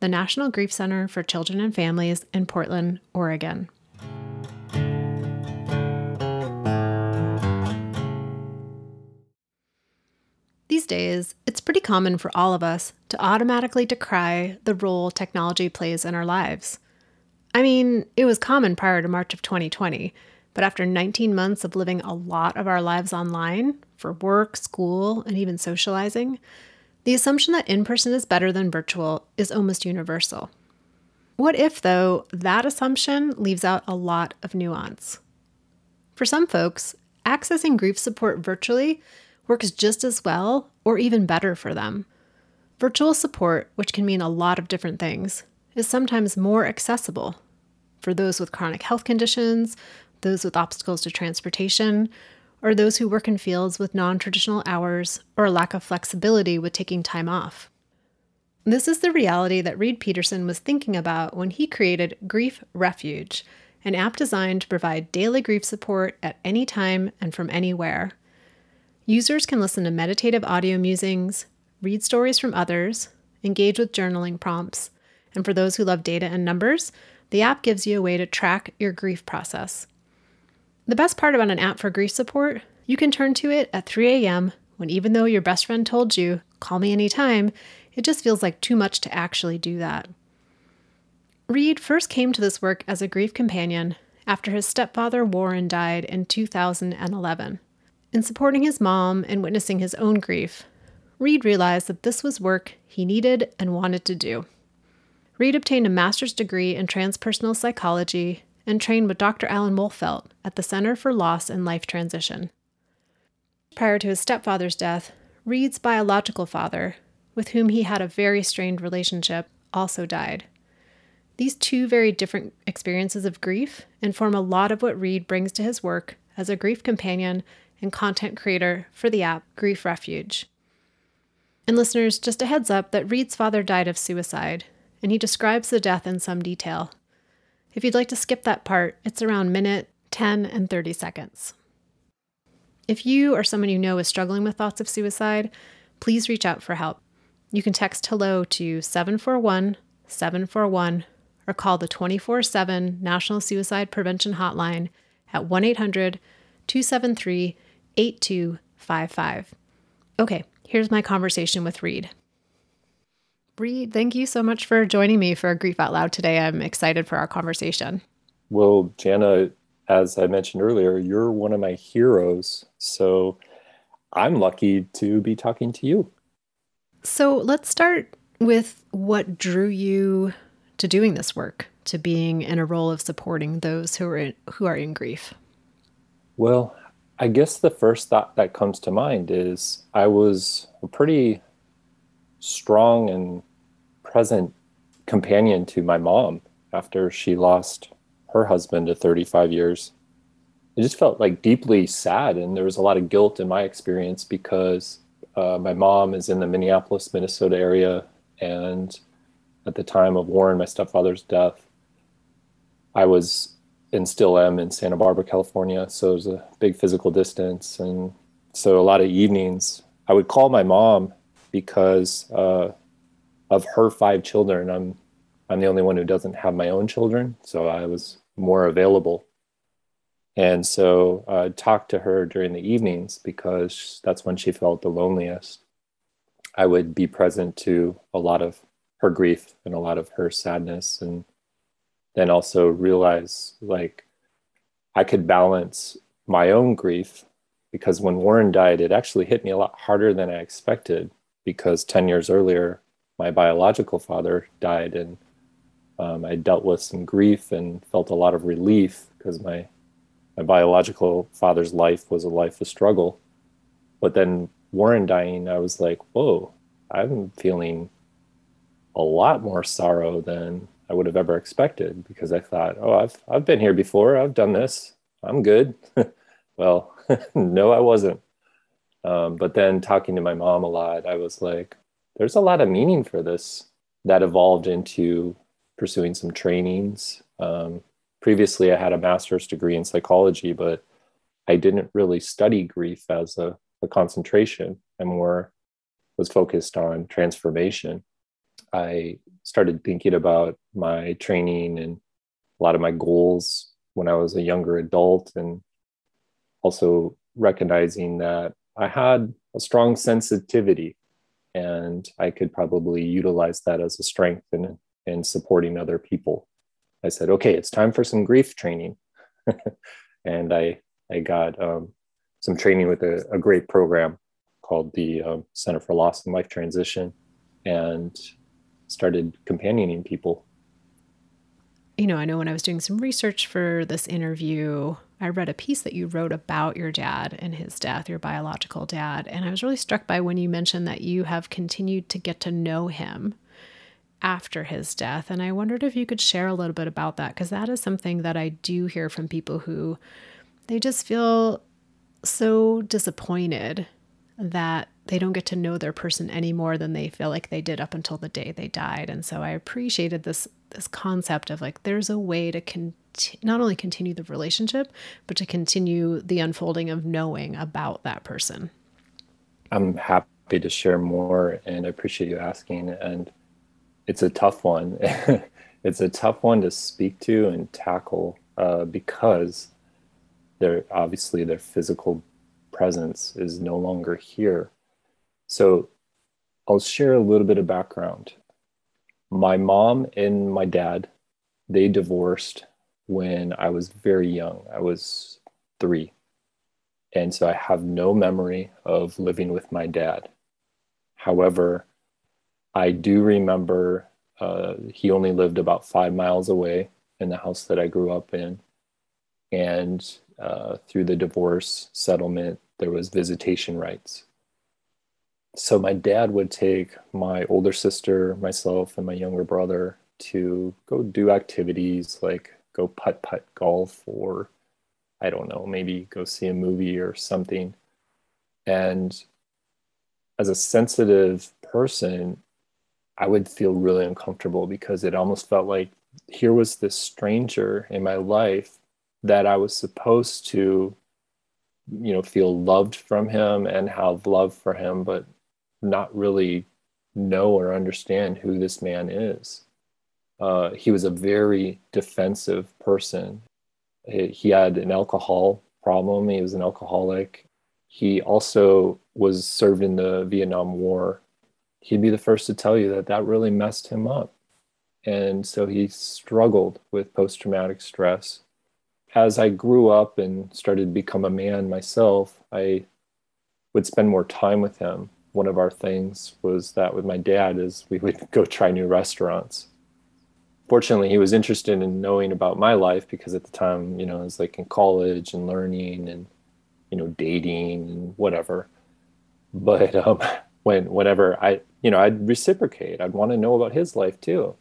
the National Grief Center for Children and Families in Portland, Oregon. These days, it's pretty common for all of us to automatically decry the role technology plays in our lives. I mean, it was common prior to March of 2020, but after 19 months of living a lot of our lives online for work, school, and even socializing, the assumption that in person is better than virtual is almost universal. What if, though, that assumption leaves out a lot of nuance? For some folks, accessing grief support virtually works just as well or even better for them. Virtual support, which can mean a lot of different things, is sometimes more accessible for those with chronic health conditions, those with obstacles to transportation, or those who work in fields with non traditional hours or a lack of flexibility with taking time off. This is the reality that Reed Peterson was thinking about when he created Grief Refuge, an app designed to provide daily grief support at any time and from anywhere. Users can listen to meditative audio musings, read stories from others, engage with journaling prompts, and for those who love data and numbers, the app gives you a way to track your grief process. The best part about an app for grief support, you can turn to it at 3 a.m. when even though your best friend told you, call me anytime, it just feels like too much to actually do that. Reed first came to this work as a grief companion after his stepfather Warren died in 2011. In supporting his mom and witnessing his own grief, Reed realized that this was work he needed and wanted to do. Reed obtained a master's degree in transpersonal psychology and trained with Dr. Alan Wolfelt at the Center for Loss and Life Transition. Prior to his stepfather's death, Reed's biological father, with whom he had a very strained relationship, also died. These two very different experiences of grief inform a lot of what Reed brings to his work as a grief companion and content creator for the app Grief Refuge. And listeners, just a heads up that Reed's father died of suicide, and he describes the death in some detail. If you'd like to skip that part, it's around minute 10 and 30 seconds. If you or someone you know is struggling with thoughts of suicide, please reach out for help. You can text hello to 741 741 or call the 24 7 National Suicide Prevention Hotline at 1 800 273 8255. Okay, here's my conversation with Reed. Reed, thank you so much for joining me for Grief Out Loud today. I'm excited for our conversation. Well, Jana, as I mentioned earlier, you're one of my heroes. So I'm lucky to be talking to you. So let's start with what drew you to doing this work, to being in a role of supporting those who are in, who are in grief. Well, I guess the first thought that comes to mind is I was a pretty strong and present companion to my mom after she lost her husband of 35 years. It just felt like deeply sad, and there was a lot of guilt in my experience because uh, my mom is in the Minneapolis, Minnesota area, and at the time of Warren, my stepfather's death, I was and still am in Santa Barbara, California. So there's a big physical distance, and so a lot of evenings I would call my mom because uh, of her five children, I'm I'm the only one who doesn't have my own children, so I was more available. And so I uh, talked to her during the evenings because that's when she felt the loneliest. I would be present to a lot of her grief and a lot of her sadness, and then also realize like I could balance my own grief because when Warren died, it actually hit me a lot harder than I expected because 10 years earlier, my biological father died and um, I dealt with some grief and felt a lot of relief because my my biological father's life was a life of struggle. But then Warren dying, I was like, whoa, I'm feeling a lot more sorrow than I would have ever expected because I thought, oh, I've I've been here before. I've done this. I'm good. well, no, I wasn't. Um, but then talking to my mom a lot, I was like, there's a lot of meaning for this that evolved into pursuing some trainings. Um, previously, I had a master's degree in psychology, but I didn't really study grief as a, a concentration. I more was focused on transformation. I started thinking about my training and a lot of my goals when I was a younger adult, and also recognizing that I had a strong sensitivity and I could probably utilize that as a strength in, in supporting other people. I said, okay, it's time for some grief training. and I, I got um, some training with a, a, great program called the um, Center for Loss and Life Transition and started companioning people. You know, I know when I was doing some research for this interview, I read a piece that you wrote about your dad and his death, your biological dad. And I was really struck by when you mentioned that you have continued to get to know him after his death. And I wondered if you could share a little bit about that, because that is something that I do hear from people who they just feel so disappointed that they don't get to know their person any more than they feel like they did up until the day they died. And so I appreciated this this concept of like there's a way to con- not only continue the relationship, but to continue the unfolding of knowing about that person. I'm happy to share more and I appreciate you asking. And it's a tough one. it's a tough one to speak to and tackle uh, because they're obviously their physical presence is no longer here. So I'll share a little bit of background. My mom and my dad, they divorced when I was very young. I was three. And so I have no memory of living with my dad. However, I do remember uh, he only lived about five miles away in the house that I grew up in. And uh, through the divorce settlement, there was visitation rights. So my dad would take my older sister, myself, and my younger brother to go do activities like go putt putt golf or I don't know, maybe go see a movie or something. And as a sensitive person, I would feel really uncomfortable because it almost felt like here was this stranger in my life that I was supposed to you know feel loved from him and have love for him but not really know or understand who this man is. Uh, he was a very defensive person. He had an alcohol problem. He was an alcoholic. He also was served in the vietnam war. He'd be the first to tell you that that really messed him up. And so he struggled with post-traumatic stress. As I grew up and started to become a man myself, I would spend more time with him. One of our things was that with my dad is we would go try new restaurants. Fortunately, he was interested in knowing about my life because at the time, you know, I was like in college and learning and you know dating and whatever. But um, when whenever I, you know, I'd reciprocate. I'd want to know about his life too.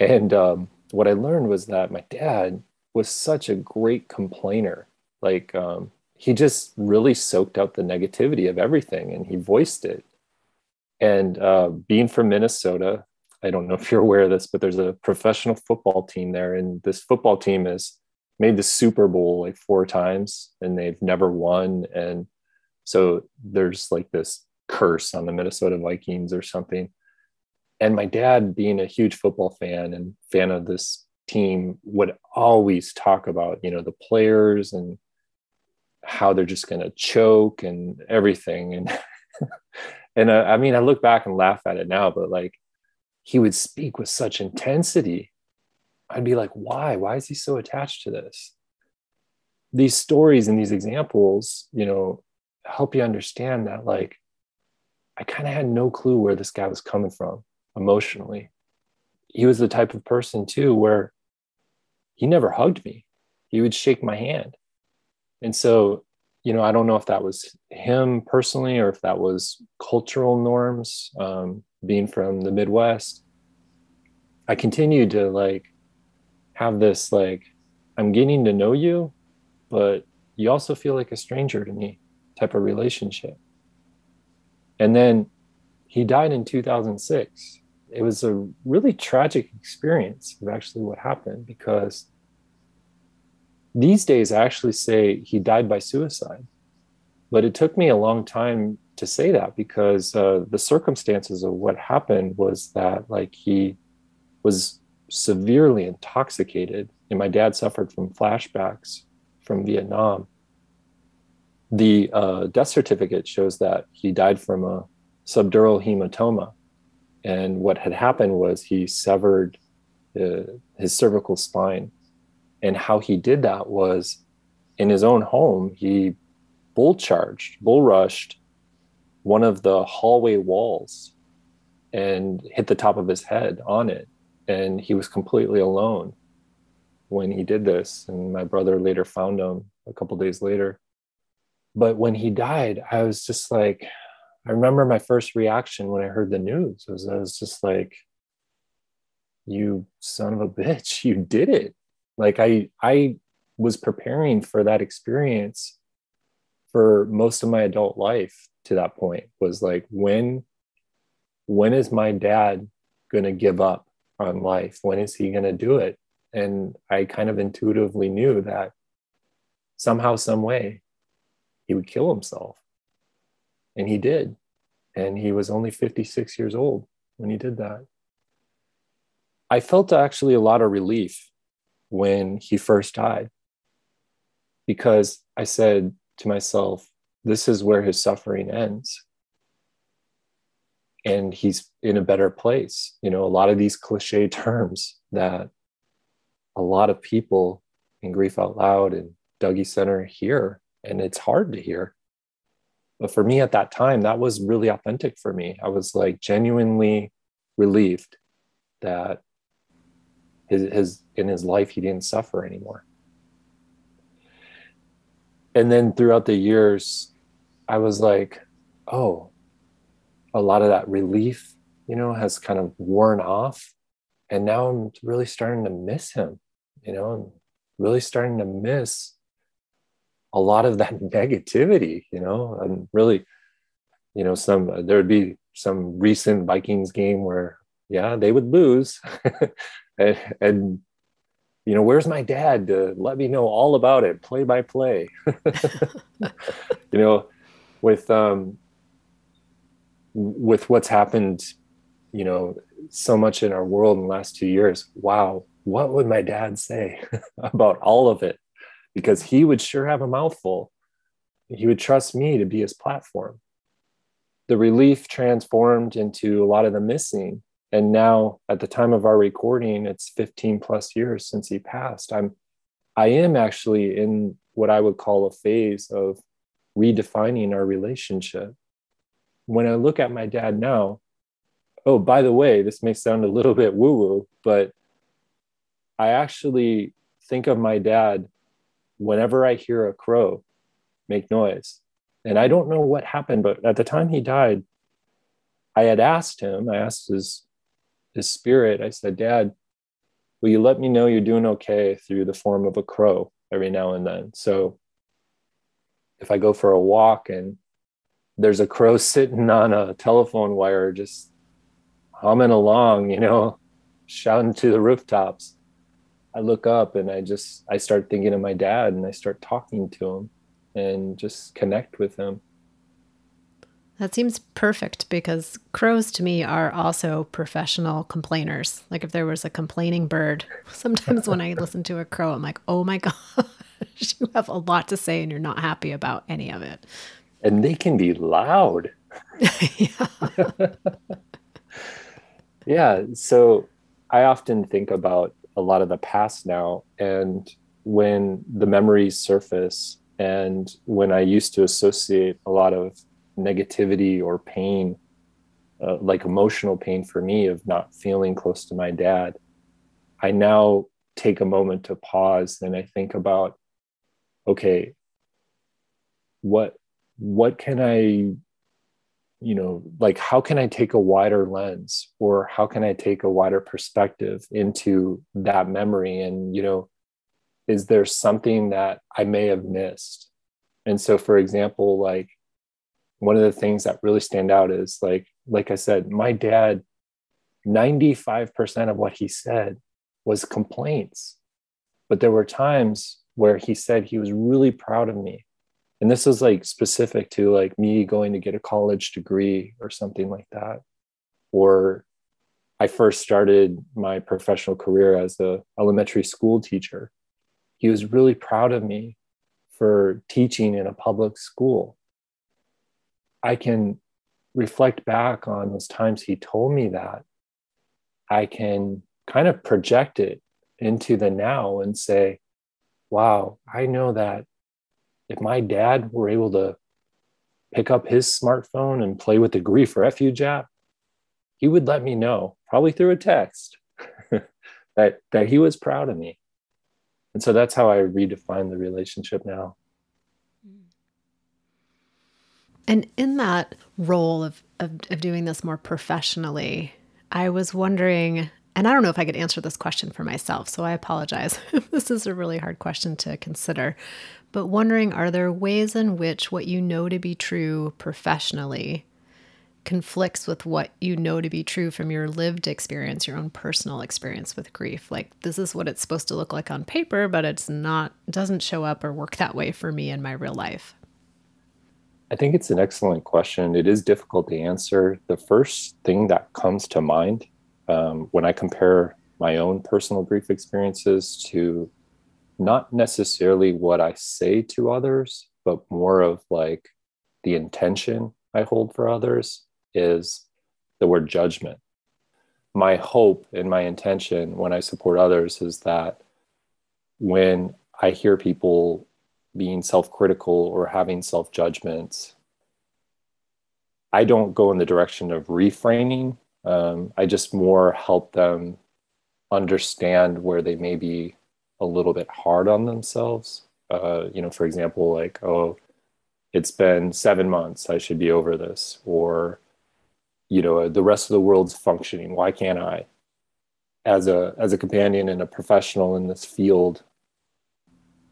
And um, what I learned was that my dad was such a great complainer. Like um, he just really soaked up the negativity of everything and he voiced it. And uh, being from Minnesota, I don't know if you're aware of this, but there's a professional football team there, and this football team has made the Super Bowl like four times, and they've never won. And so there's like this curse on the Minnesota Vikings or something. And my dad, being a huge football fan and fan of this team would always talk about you know the players and how they're just going to choke and everything. And and uh, i mean i look back and laugh at it now but like he would speak with such intensity. I'd be like why? Why is he so attached to this? These stories and these examples you know help you understand that like i kind of had no clue where this guy was coming from emotionally. He was the type of person too where he never hugged me. He would shake my hand. And so, you know, I don't know if that was him personally or if that was cultural norms, um, being from the Midwest. I continued to like have this like I'm getting to know you, but you also feel like a stranger to me type of relationship. And then he died in 2006. It was a really tragic experience of actually what happened because these days I actually say he died by suicide. But it took me a long time to say that because uh, the circumstances of what happened was that like he was severely intoxicated and my dad suffered from flashbacks from Vietnam. The uh, death certificate shows that he died from a subdural hematoma. And what had happened was he severed uh, his cervical spine. And how he did that was in his own home, he bull charged, bull rushed one of the hallway walls and hit the top of his head on it. And he was completely alone when he did this. And my brother later found him a couple days later. But when he died, I was just like, I remember my first reaction when I heard the news was I was just like, you son of a bitch, you did it. Like I I was preparing for that experience for most of my adult life to that point was like when when is my dad going to give up on life? When is he going to do it? And i kind of intuitively knew that somehow some way he would kill himself. And he did. And he was only 56 years old when he did that. I felt actually a lot of relief when he first died. Because i said to myself this is where his suffering ends. And he's in a better place. You know a lot of these cliche terms that a lot of people in grief out loud and Dougy center hear and it's hard to hear. But for me at that time that was really authentic for me. I was like genuinely relieved that his, his in his life he didn't suffer anymore. And then throughout the years i was like oh a lot of that relief you know has kind of worn off. And now i'm really starting to miss him you know i'm really starting to miss a lot of that negativity you know and really you know some there would be some recent vikings game where yeah they would lose and, and you know, where's my dad to let me know all about it, play by play? you know, with um, with what's happened, you know, so much in our world in the last two years. Wow, what would my dad say about all of it? Because he would sure have a mouthful. He would trust me to be his platform. The relief transformed into a lot of the missing and now at the time of our recording it's 15 plus years since he passed. I'm i am actually in what i would call a phase of redefining our relationship. When i look at my dad now oh by the way this may sound a little bit woo woo but i actually think of my dad whenever i hear a crow make noise. And i don't know what happened but at the time he died i had asked him i asked his his spirit, I said, Dad, will you let me know you're doing okay through the form of a crow every now and then? So if I go for a walk and there's a crow sitting on a telephone wire just humming along, you know, shouting to the rooftops, I look up and I just I start thinking of my dad and I start talking to him and just connect with him. That seems perfect because crows to me are also professional complainers. Like if there was a complaining bird, sometimes when I listen to a crow, I'm like, oh my gosh, you have a lot to say and you're not happy about any of it. And they can be loud. yeah. yeah. So I often think about a lot of the past now and when the memories surface and when I used to associate a lot of negativity or pain, uh, like emotional pain for me of not feeling close to my dad, I now take a moment to pause and I think about, okay, what what can I you know like how can i take a wider lens or how can i take a wider perspective into that memory? And you know is there something that i may have missed? And so for example like one of the things that really stand out is like like i said my dad 95% of what he said was complaints. But there were times where he said he was really proud of me. And this is like specific to like me going to get a college degree or something like that. Or i first started my professional career as a elementary school teacher. He was really proud of me for teaching in a public school i can reflect back on those times he told me that i can kind of project it into the now and say wow i know that if my dad were able to pick up his smartphone and play with the grief refuge app, he would let me know, probably through a text, that that he was proud of me. And so that's how I redefine the relationship now. And in that role of, of, of doing this more professionally, I was wondering and I don't know if I could answer this question for myself, so I apologize. this is a really hard question to consider. But wondering are there ways in which what you know to be true professionally conflicts with what you know to be true from your lived experience, your own personal experience with grief? Like, this is what it's supposed to look like on paper, but it's not, doesn't show up or work that way for me in my real life. I think it's an excellent question. It is difficult to answer. The first thing that comes to mind um, when I compare my own personal grief experiences to not necessarily what I say to others, but more of like the intention I hold for others is the word judgment. My hope and my intention when I support others is that when I hear people being self critical or having self judgments, I don't go in the direction of reframing um, I just more help them understand where they may be a little bit hard on themselves. Uh, you know, for example, like, oh, it's been seven months, I should be over this. Or, you know, the rest of the world's functioning. Why can't I? As a as a companion and a professional in this field,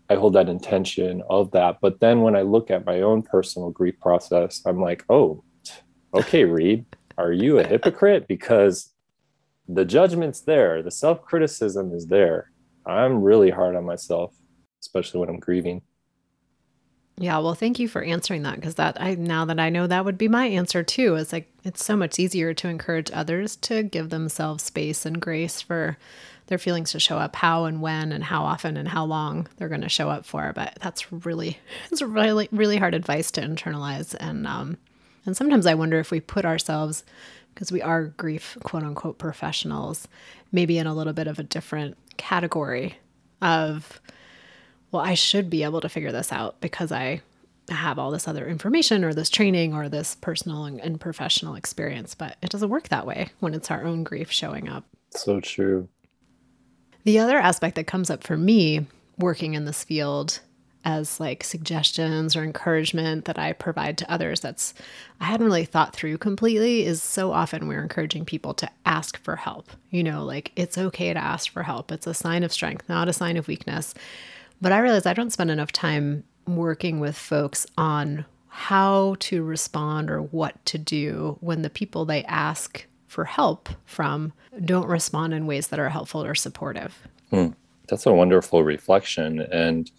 I hold that intention of that. But then when I look at my own personal grief process, I'm like, oh, okay, Reed, are you a hypocrite? Because the judgment's there, the self criticism is there. I'm really hard on myself, especially when I'm grieving. Yeah, well, thank you for answering that because that I now that I know that would be my answer too. Is like it's so much easier to encourage others to give themselves space and grace for their feelings to show up, how and when and how often and how long they're going to show up for. But that's really it's really really hard advice to internalize and um, and sometimes I wonder if we put ourselves, because we are grief, quote unquote, professionals, maybe in a little bit of a different category of, well, I should be able to figure this out because I have all this other information or this training or this personal and, and professional experience. But it doesn't work that way when it's our own grief showing up. So true. The other aspect that comes up for me working in this field as like suggestions or encouragement that I provide to others that's I hadn't really thought through completely is so often we're encouraging people to ask for help. You know, like it's okay to ask for help. It's a sign of strength, not a sign of weakness. But I realize I don't spend enough time working with folks on how to respond or what to do when the people they ask for help from don't respond in ways that are helpful or supportive. Hmm. That's a wonderful reflection. And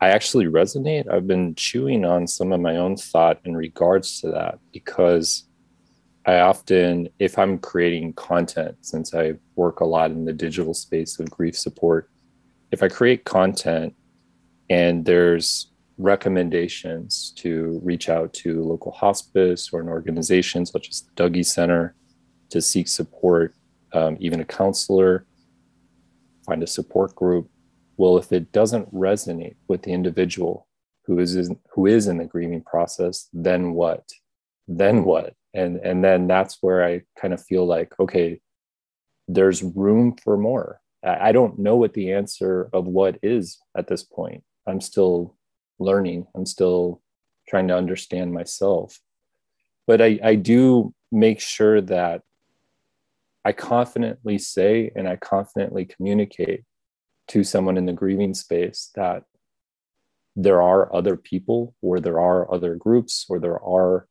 I actually resonate. I've been chewing on some of my own thought in regards to that because I often, if I'm creating content, since I work a lot in the digital space of grief support, if I create content and there's recommendations to reach out to local hospice or an organization such as the Dougy Center to seek support, um, even a counselor, find a support group, well, if it doesn't resonate with the individual who is in, who is in the grieving process, then what? Then what? And and then that's where I kind of feel like, okay, there's room for more. I don't know what the answer of what is at this point. I'm still learning. I'm still trying to understand myself. but I, I do make sure that I confidently say and I confidently communicate to someone in the grieving space that there are other people or there are other groups or there are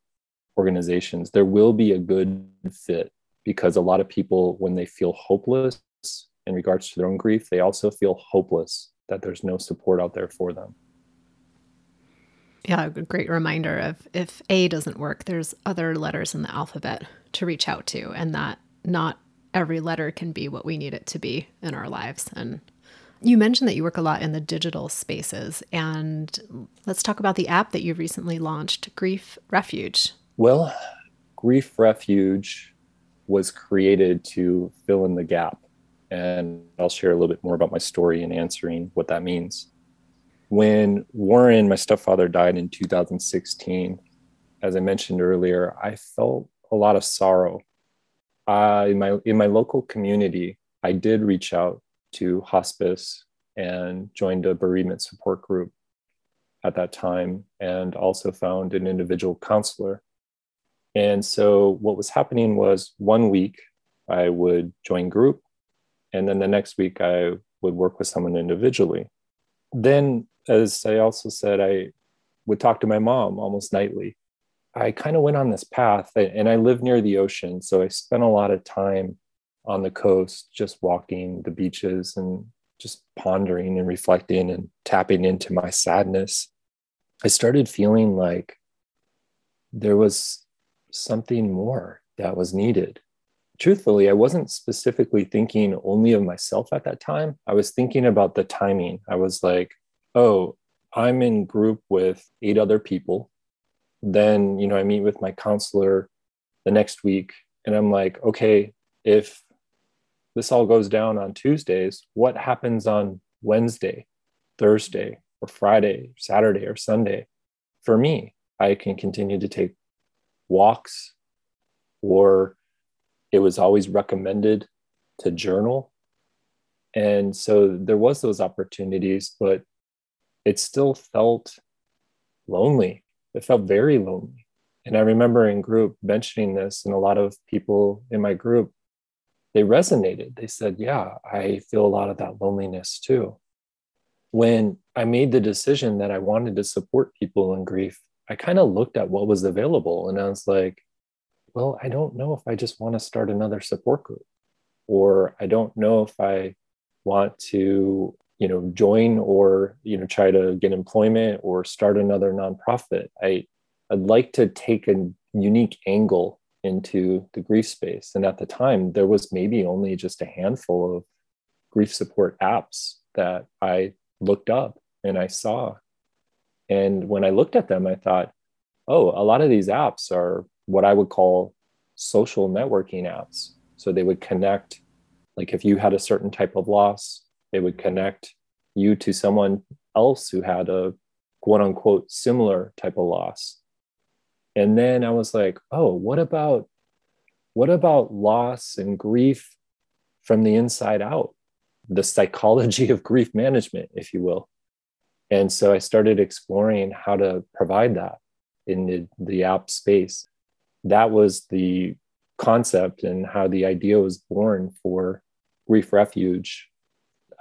organizations. There will be a good fit because a lot of people, when they feel hopeless in regards to their own grief, they also feel hopeless that there's no support out there for them. Yeah, a great reminder of if A doesn't work, there's other letters in the alphabet to reach out to, and that not every letter can be what we need it to be in our lives. And you mentioned that you work a lot in the digital spaces, and let's talk about the app that you recently launched, Grief Refuge. Well, Grief Refuge was created to fill in the gap. And I'll share a little bit more about my story and answering what that means when Warren, my stepfather, died in 2016, as I mentioned earlier, I felt a lot of sorrow. Uh, in my in my local community, I did reach out to hospice and joined a bereavement support group at that time, and also found an individual counselor. And so, what was happening was one week I would join group, and then the next week I would work with someone individually. Then as I also said, I would talk to my mom almost nightly. I kind of went on this path, and I live near the ocean. So I spent a lot of time on the coast, just walking the beaches and just pondering and reflecting and tapping into my sadness. I started feeling like there was something more that was needed. Truthfully, I wasn't specifically thinking only of myself at that time. I was thinking about the timing. I was like, oh, I'm in group with eight other people. Then, you know, I meet with my counselor the next week and I'm like, okay, if this all goes down on Tuesdays, what happens on Wednesday, Thursday, or Friday, Saturday, or Sunday? For me, I can continue to take walks, or it was always recommended to journal. And so there was those opportunities, but it still felt lonely. It felt very lonely. And I remember in group mentioning this, and a lot of people in my group, they resonated. They said, Yeah, I feel a lot of that loneliness too. When I made the decision that I wanted to support people in grief, I kind of looked at what was available and I was like, Well, I don't know if I just want to start another support group, or I don't know if I want to you know join or you know try to get employment or start another nonprofit. I i'd like to take a unique angle into the grief space. And at the time there was maybe only just a handful of grief support apps that i looked up and i saw. And when i looked at them i thought oh a lot of these apps are what i would call social networking apps so they would connect like if you had a certain type of loss they would connect you to someone else who had a quote unquote similar type of loss. And then I was like, oh, what about what about loss and grief from the inside out? The psychology of grief management, if you will. And so I started exploring how to provide that in the, the app space. That was the concept and how the idea was born for Grief Refuge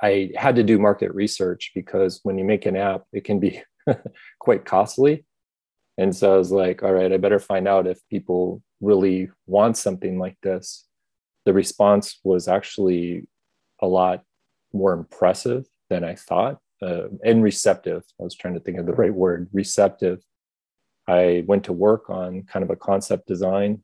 I had to do market research because when you make an app, it can be quite costly. And so I was like, all right, I better find out if people really want something like this. The response was actually a lot more impressive than I thought uh, and receptive. I was trying to think of the right word receptive. I went to work on kind of a concept design,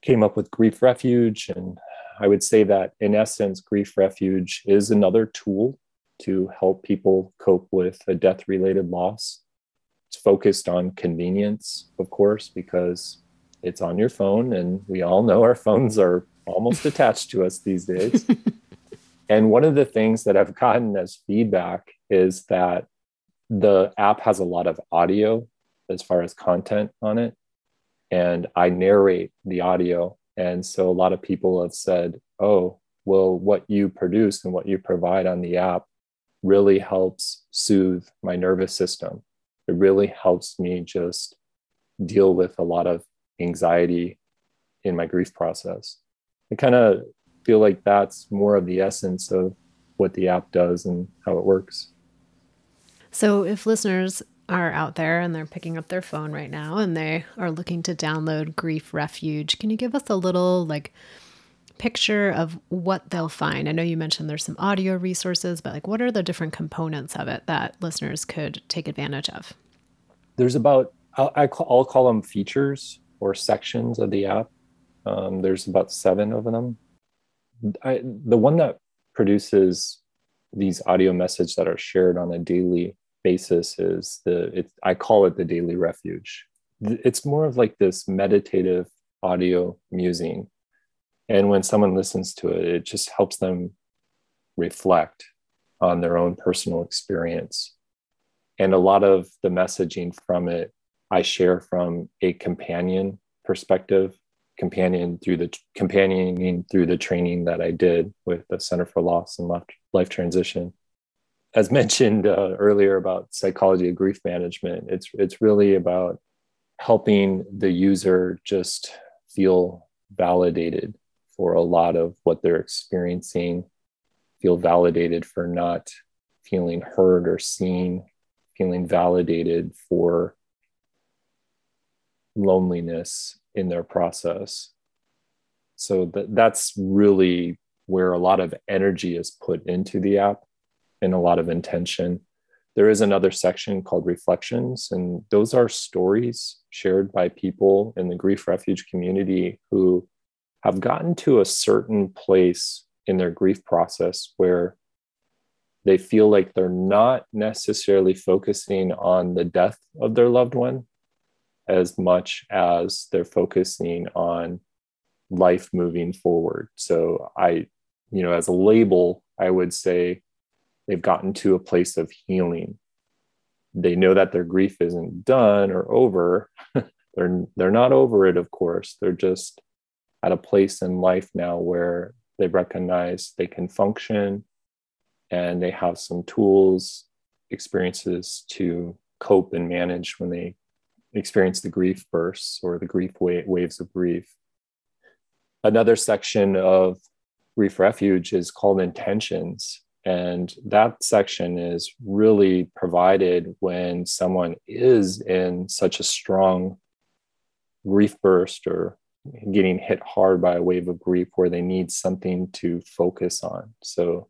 came up with Grief Refuge and I would say that in essence, Grief Refuge is another tool to help people cope with a death related loss. It's focused on convenience, of course, because it's on your phone, and we all know our phones are almost attached to us these days. and one of the things that I've gotten as feedback is that the app has a lot of audio as far as content on it. And I narrate the audio and so a lot of people have said, oh, well, what you produce and what you provide on the app really helps soothe my nervous system. It really helps me just deal with a lot of anxiety in my grief process. I kind of feel like that's more of the essence of what the app does and how it works. So, if listeners are out there and they're picking up their phone right now and they are looking to download Grief Refuge, can you give us a little like picture of what they'll find? I know you mentioned there's some audio resources, but like what are the different components of it that listeners could take advantage of? There's about, I'll, I'll call them features or sections of the app. Um, there's about seven of them. I, the one that produces these audio messages that are shared on a daily basis is the it, i call it the daily refuge. It's more of like this meditative audio musing. And when someone listens to it it just helps them reflect on their own personal experience. And a lot of the messaging from it i share from a companion perspective companion through the companioning through the training that i did with the center for loss and life, life transition as mentioned uh, earlier about psychology of grief management, it's it's really about helping the user just feel validated for a lot of what they're experiencing, feel validated for not feeling heard or seen, feeling validated for loneliness in their process. So that, that's really where a lot of energy is put into the app and a lot of intention. There is another section called reflections, and those are stories shared by people in the grief refuge community who have gotten to a certain place in their grief process where they feel like they're not necessarily focusing on the death of their loved one as much as they're focusing on life moving forward. So I, you know, as a label, I would say they've gotten to a place of healing. They know that their grief isn't done or over. they're they're not over it, of course. They're just at a place in life now where they recognize they can function and they have some tools, experiences to cope and manage when they experience the grief bursts or the grief wa- waves of grief. Another section of Grief Refuge is called intentions. And that section is really provided when someone is in such a strong grief burst or getting hit hard by a wave of grief where they need something to focus on. So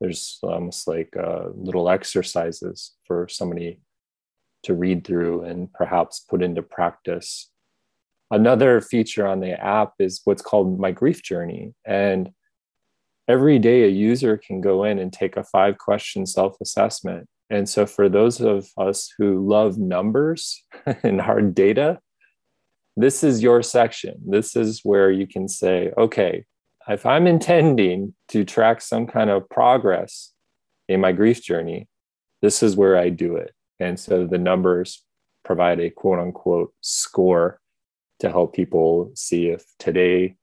there's almost like uh, little exercises for somebody to read through and perhaps put into practice. Another feature on the app is what's called My Grief Journey. And every day a user can go in and take a five question self assessment. And so, for those of us who love numbers and hard data, this is your section. This is where you can say, okay, if I'm intending to track some kind of progress in my grief journey, this is where I do it. And so the numbers provide a quote unquote score to help people see if today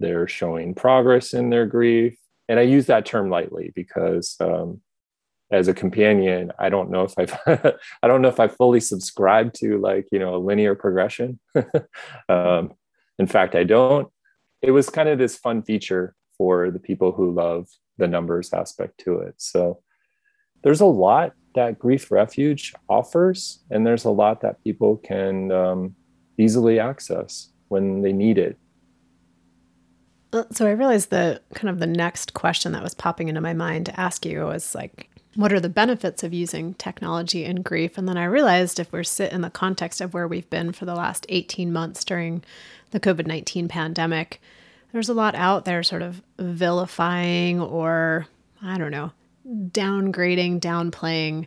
they're showing progress in their grief. And I use that term lightly because um, as a companion, I don't know if I've I don't know if I fully subscribe to like you know a linear progression. um, in fact, I don't. It was kind of this fun feature for the people who love the numbers aspect to it. So there's a lot that Grief Refuge offers, and there's a lot that people can um, easily access when they need it. So I realized the kind of the next question that was popping into my mind to ask you was like, what are the benefits of using technology in grief? And then I realized if we're sit in the context of where we've been for the last 18 months during the COVID 19 pandemic, there's a lot out there sort of vilifying or, I don't know, downgrading, downplaying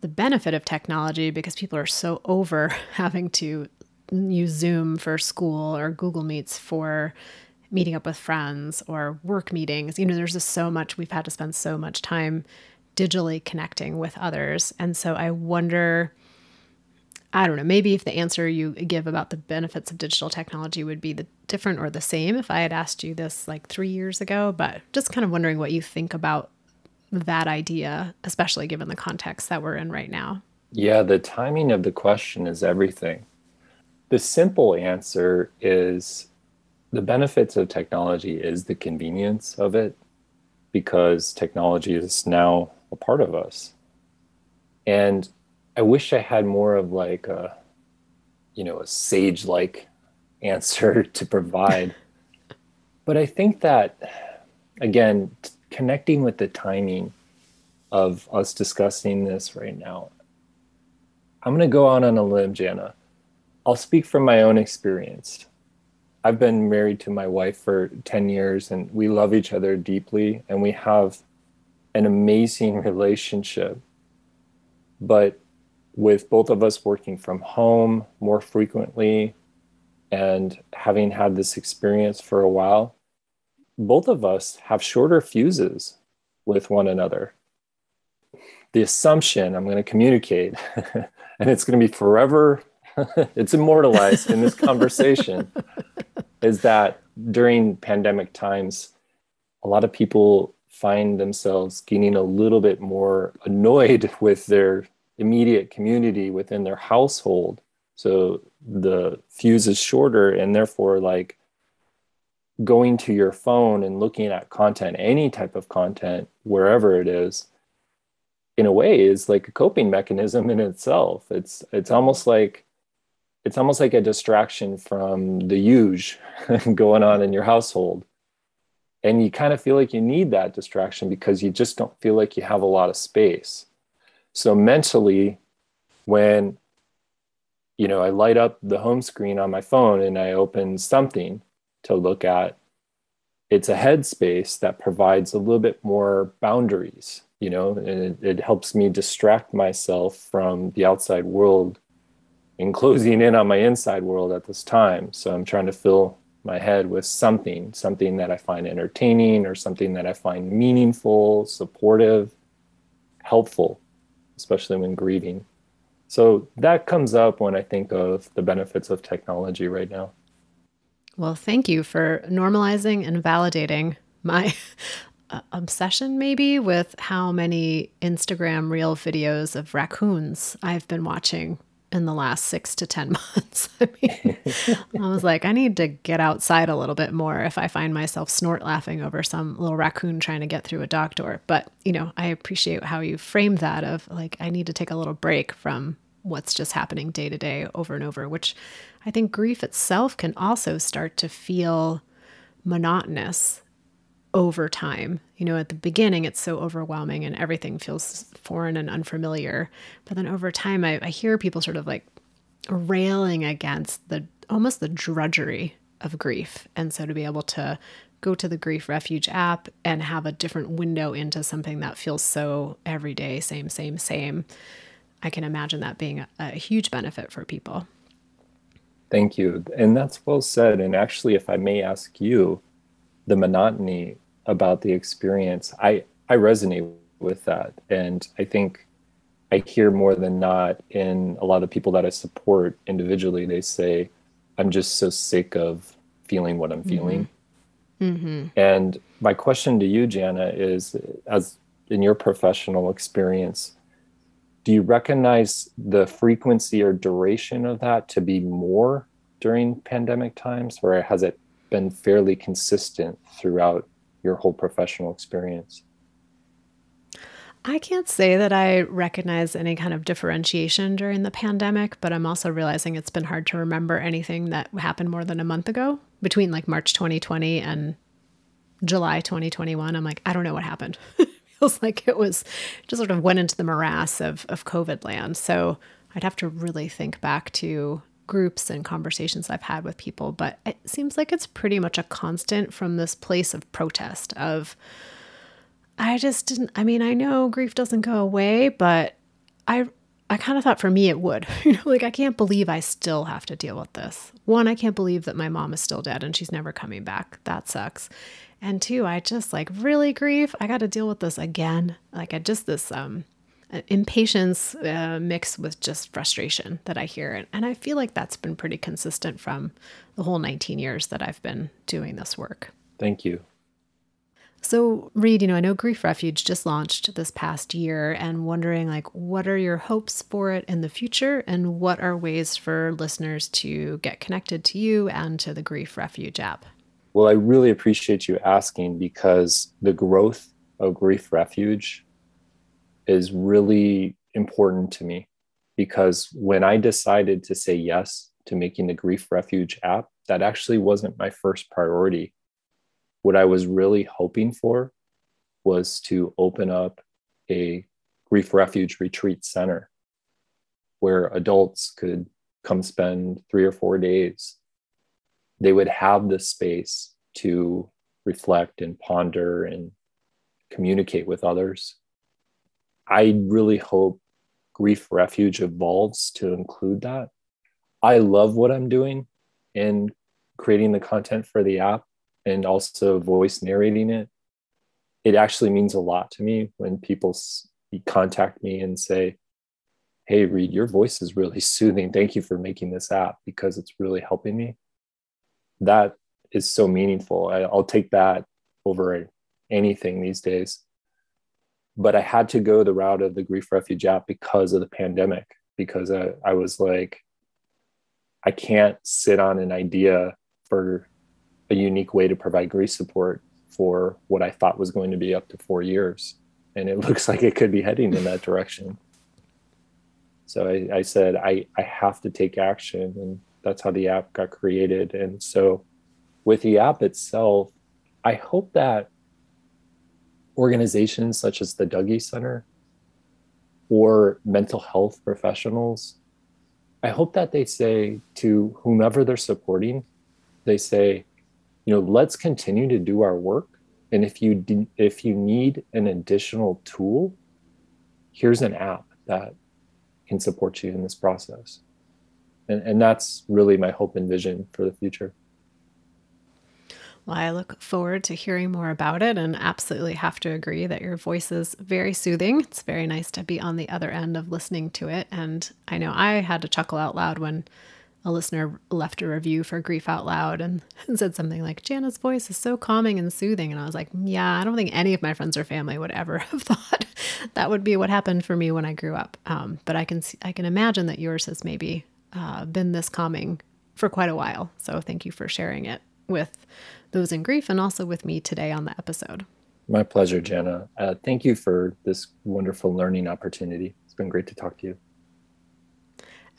the benefit of technology because people are so over having to use Zoom for school or Google Meets for meeting up with friends or work meetings. You know, there's just so much, we've had to spend so much time digitally connecting with others. And so I wonder, I don't know, maybe if the answer you give about the benefits of digital technology would be the different or the same if I had asked you this like three years ago, but just kind of wondering what you think about that idea, especially given the context that we're in right now. Yeah, the timing of the question is everything the simple answer is the benefits of technology is the convenience of it because technology is now a part of us. And I wish I had more of like a, you know, a sage like answer to provide. but I think that, again, t- connecting with the timing of us discussing this right now, I'm going to go out on a limb, Jana. I'll speak from my own experience. I've been married to my wife for 10 years and we love each other deeply and we have an amazing relationship. But with both of us working from home more frequently and having had this experience for a while, both of us have shorter fuses with one another. The assumption I'm going to communicate, and it's going to be forever it's immortalized in this conversation is that during pandemic times a lot of people find themselves getting a little bit more annoyed with their immediate community within their household. So the fuse is shorter and therefore like going to your phone and looking at content any type of content wherever it is in a way is like a coping mechanism in itself. It's it's almost like it's almost like a distraction from the huge going on in your household. And you kind of feel like you need that distraction because you just don't feel like you have a lot of space. So mentally when you know i light up the home screen on my phone and i open something to look at it's a headspace that provides a little bit more boundaries you know and it, it helps me distract myself from the outside world and closing in on my inside world at this time. So I'm trying to fill my head with something, something that I find entertaining or something that I find meaningful, supportive, helpful, especially when grieving. So that comes up when I think of the benefits of technology right now. Well, thank you for normalizing and validating my uh, obsession, maybe, with how many Instagram reel videos of raccoons I've been watching in the last six to 10 months. I mean, I was like, I need to get outside a little bit more if I find myself snort laughing over some little raccoon trying to get through a dock door. But, you know, I appreciate how you framed that of like, I need to take a little break from what's just happening day to day over and over, which I think grief itself can also start to feel monotonous over time. You know, at the beginning, it's so overwhelming and everything feels foreign and unfamiliar. But then over time, I, I hear people sort of like railing against the almost the drudgery of grief. And so to be able to go to the Grief Refuge app and have a different window into something that feels so everyday, same, same, same, I can imagine that being a, a huge benefit for people. Thank you. And that's well said. And actually, if I may ask you, the monotony about the experience, I, I resonate with that. And I think I hear more than not in a lot of people that I support individually, they say, I'm just so sick of feeling what I'm feeling. Mm-hmm. Mm-hmm. And my question to you, Jana, is as in your professional experience, do you recognize the frequency or duration of that to be more during pandemic times, or has it been fairly consistent throughout your whole professional experience? I can't say that I recognize any kind of differentiation during the pandemic, but I'm also realizing it's been hard to remember anything that happened more than a month ago between like March 2020 and July 2021. I'm like, I don't know what happened. feels like it was just sort of went into the morass of, of COVID land. So I'd have to really think back to groups and conversations I've had with people, but it seems like it's pretty much a constant from this place of protest of I just didn't I mean, I know grief doesn't go away, but I I kind of thought for me it would. you know, like I can't believe I still have to deal with this. One, I can't believe that my mom is still dead and she's never coming back. That sucks. And two, I just like really grief. I got to deal with this again. Like I just this um impatience uh, mixed with just frustration that I hear. And, and I feel like that's been pretty consistent from the whole 19 years that I've been doing this work. Thank you. So, Reed, you know, I know Grief Refuge just launched this past year and wondering like what are your hopes for it in the future and what are ways for listeners to get connected to you and to the Grief Refuge app? Well, I really appreciate you asking because the growth of Grief Refuge is really important to me because when I decided to say yes to making the Grief Refuge app, that actually wasn't my first priority what I was really hoping for was to open up a grief refuge retreat center where adults could come spend three or four days. They would have the space to reflect and ponder and communicate with others. I really hope Grief Refuge evolves to include that. I love what I'm doing in creating the content for the app and also voice narrating it. It actually means a lot to me when people contact me and say hey reed your voice is really soothing. Thank you for making this app because it's really helping me. That is so meaningful. I, i'll take that over anything these days but i had to go the route of the grief refuge app because of the pandemic because I, I was like i can't sit on an idea for a unique way to provide grief support for what I thought was going to be up to four years. And it looks like it could be heading in that direction. So I, I said, I, I have to take action. And that's how the app got created. And so with the app itself, I hope that organizations such as the Dougy Center or mental health professionals, I hope that they say to whomever they're supporting, they say, you know let's continue to do our work. And if you de- if you need an additional tool here's an app that can support you in this process. And, and that's really my hope and vision for the future well, I look forward to hearing more about it and absolutely have to agree that your voice is very soothing. It's very nice to be on the other end of listening to it. And I know I had to chuckle out loud when a listener left a review for Grief Out Loud and, said something like, Jana's voice is so calming and soothing. And I was like, yeah, I don't think any of my friends or family would ever have thought that would be what happened for me when I grew up. Um, but I can, I can imagine that yours has maybe uh, been this calming for quite a while. So thank you for sharing it with those in grief and also with me today on the episode. My pleasure, Jana. Uh, thank you for this wonderful learning opportunity. It's been great to talk to you.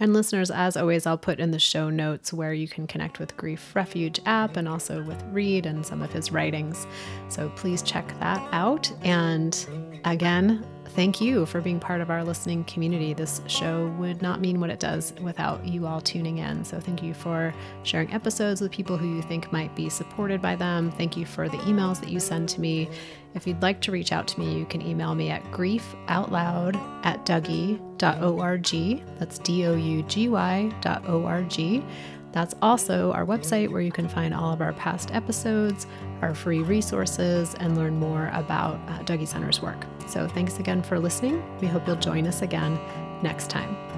And listeners, as always, I'll put in the show notes where you can connect with Grief Refuge app and also with Reed and some of his writings. So please check that out. And again, thank you for being part of our listening community. This show would not mean what it does without you all tuning in. So, thank you for sharing episodes with people who you think might be supported by them. Thank you for the emails that you send to me. If you'd like to reach out to me, you can email me at griefoutloud at dougy.org. That's D O U G Y dot O R G. That's also our website where you can find all of our past episodes, our free resources, and learn more about uh, Dougy Center's work. So thanks again for listening. We hope you'll join us again next time.